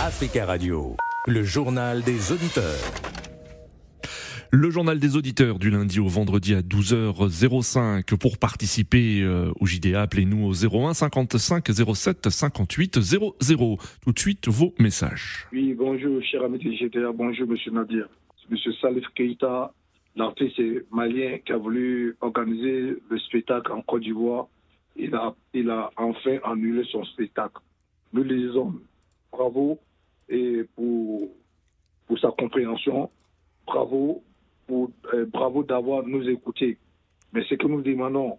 Africa Radio, le journal des auditeurs. Le journal des auditeurs du lundi au vendredi à 12h05. Pour participer euh, au JDA, appelez-nous au 01 55 07 58 00. Tout de suite, vos messages. Oui, bonjour, cher ami du JDA. Bonjour, monsieur Nadir. Monsieur Salif Keita, l'artiste malien qui a voulu organiser le spectacle en Côte d'Ivoire. Il a, il a enfin annulé son spectacle. Nous les disons bravo et pour, pour sa compréhension. Bravo pour, euh, bravo d'avoir nous écouté. Mais ce que nous demandons,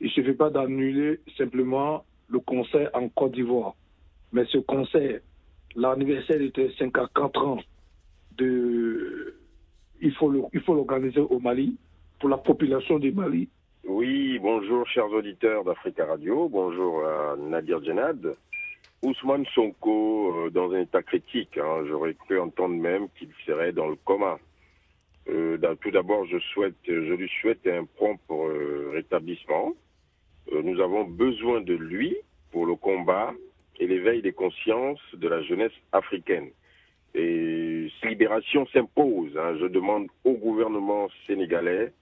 il ne suffit pas d'annuler simplement le concert en Côte d'Ivoire. Mais ce concert, l'anniversaire était 5 à 4 ans. De, il faut l'organiser au Mali, pour la population du Mali. Oui, bonjour chers auditeurs d'Africa Radio, bonjour Nadir Djenad. Ousmane Sonko euh, dans un état critique. Hein. J'aurais pu entendre même qu'il serait dans le coma. Euh, tout d'abord, je je lui souhaite un prompt euh, rétablissement. Nous avons besoin de lui pour le combat et l'éveil des consciences de la jeunesse africaine. Et libération s'impose. Hein. Je demande au gouvernement sénégalais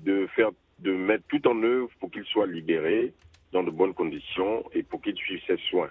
de faire, de mettre tout en œuvre pour qu'il soit libéré dans de bonnes conditions et pour qu'il suive ses soins.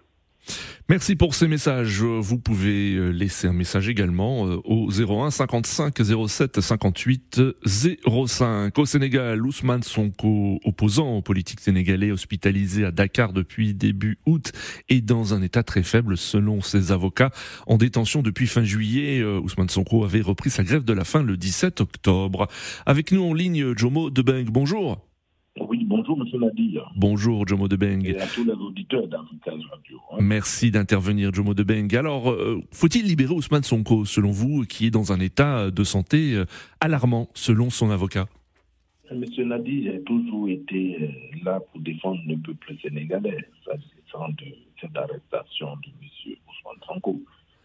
Merci pour ces messages. Vous pouvez euh, laisser un message également euh, au 01 55 07 58 05. Au Sénégal, Ousmane Sonko, opposant aux politiques sénégalais, hospitalisé à Dakar depuis début août et dans un état très faible selon ses avocats. En détention depuis fin juillet, euh, Ousmane Sonko avait repris sa grève de la faim le 17 octobre. Avec nous en ligne, Jomo Debeng. Bonjour. Oui, bonjour, monsieur Nadir. Bonjour, Jomo Debeng. Et à tous les auditeurs d'Africa Radio. Hein. Merci d'intervenir, Jomo Debeng. Alors, euh, faut-il libérer Ousmane Sonko, selon vous, qui est dans un état de santé euh, alarmant, selon son avocat? Monsieur Nadir, j'ai toujours été euh, là pour défendre le peuple sénégalais, s'agissant de cette arrestation de monsieur Ousmane Sonko.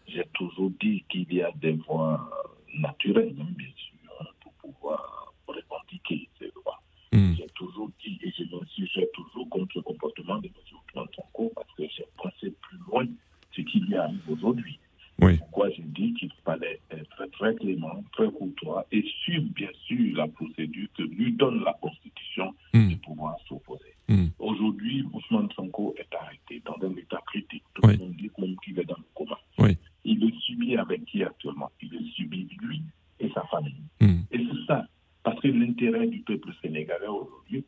J'ai toujours dit qu'il y a des voies naturelles, hein, bien sûr, hein, pour pouvoir revendiquer ces droits. Mm. J'ai toujours dit et je suis toujours contre le comportement de M. Ousmane Sonko parce que j'ai pensé plus loin aujourd'hui. Oui. Pourquoi j'ai dit qu'il fallait être très clément, très courtois et suivre bien sûr la procédure que lui donne la Constitution mm. de pouvoir s'opposer. Mm. Aujourd'hui, Ousmane Sonko est arrêté dans un état critique. Tout le monde dit même qu'il est dans le coma. Oui. Il est subi avec qui actuellement? Il est subi lui et sa famille. Et c'est ça parce que l'intérêt du peuple sénégalais aujourd'hui,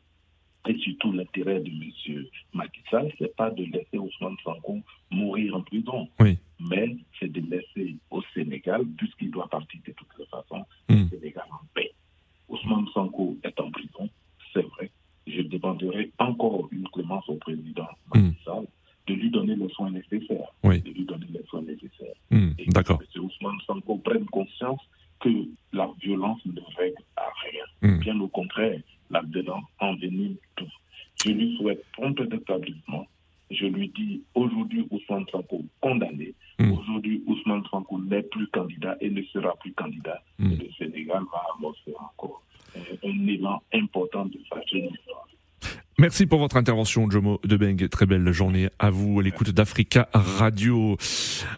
et surtout l'intérêt de M. Macky Sall, ce n'est pas de laisser Ousmane Sanko mourir en prison, mais c'est de laisser au Sénégal, puisqu'il doit partir de toutes les façons, le hmm. Sénégal en paix. Ousmane Sanko est en prison, c'est vrai. Je demanderai encore une clémence au président Macky hmm. Sall de lui donner les soins nécessaires. De lui donner les soins nécessaires. Hmm. D'accord. Que M. Ousmane Sanko prenne conscience que la violence ne règle à rien. Bien au contraire, là-dedans envenime tout. Je lui souhaite prompt établissement. Je lui dis aujourd'hui Ousmane Sanko condamné. Hmm. Aujourd'hui Ousmane Sanko n'est plus candidat et ne sera plus candidat. Hmm. le Sénégal va amorcer encore un, un élan important de sa jeunesse. Merci pour votre intervention, Jomo Debeng. Très belle journée à vous à l'écoute d'Africa Radio.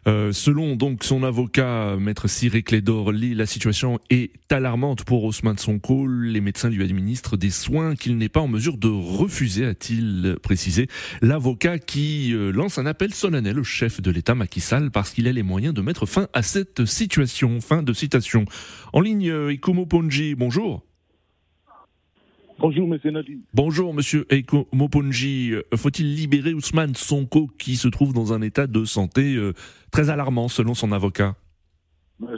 Euh, selon donc son avocat, maître Cyril Clédor, la situation est alarmante pour Ousmane Sonko. Les médecins lui administrent des soins qu'il n'est pas en mesure de refuser, a-t-il précisé. L'avocat qui euh, lance un appel solennel au chef de l'État Macky Sall parce qu'il a les moyens de mettre fin à cette situation. Fin de citation. En ligne, Ikomo Ponji, bonjour. Bonjour, monsieur Nadi. Bonjour, monsieur Eiko Moponji. Euh, faut-il libérer Ousmane Sonko qui se trouve dans un état de santé euh, très alarmant selon son avocat? Là,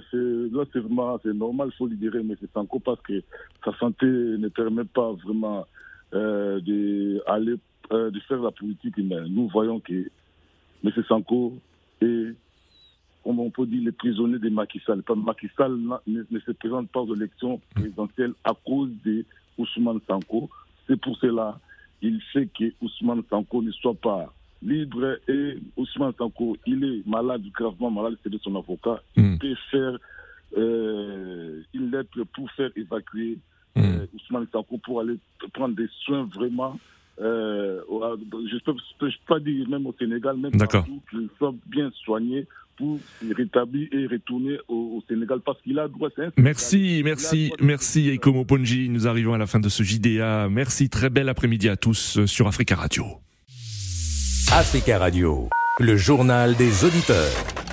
c'est normal, il faut libérer M. Sonko parce que sa santé ne permet pas vraiment euh, de, aller, de faire la politique humaine. Nous voyons que M. Sanko est, comme on peut dire, le prisonnier de Macky Sall. Macky Sall ne, ne se présente pas aux élections présidentielles à cause des Ousmane Sanko. C'est pour cela qu'il fait que Ousmane Sanko ne soit pas libre et Ousmane Sanko, il est malade, gravement malade, c'est de son avocat. Il hmm. peut faire euh, une lettre pour faire évacuer hmm. euh, Ousmane Sanko pour aller prendre des soins vraiment. Euh, je ne peux, pas dire même au Sénégal, même partout, qu'il soit bien soigné pour rétablir et retourner au, Sénégal parce qu'il a droit. Merci, merci, merci Eikomo Ponji. Nous arrivons à la fin de ce JDA. Merci, très bel après-midi à tous euh, sur Africa Radio. Africa Radio, le journal des auditeurs.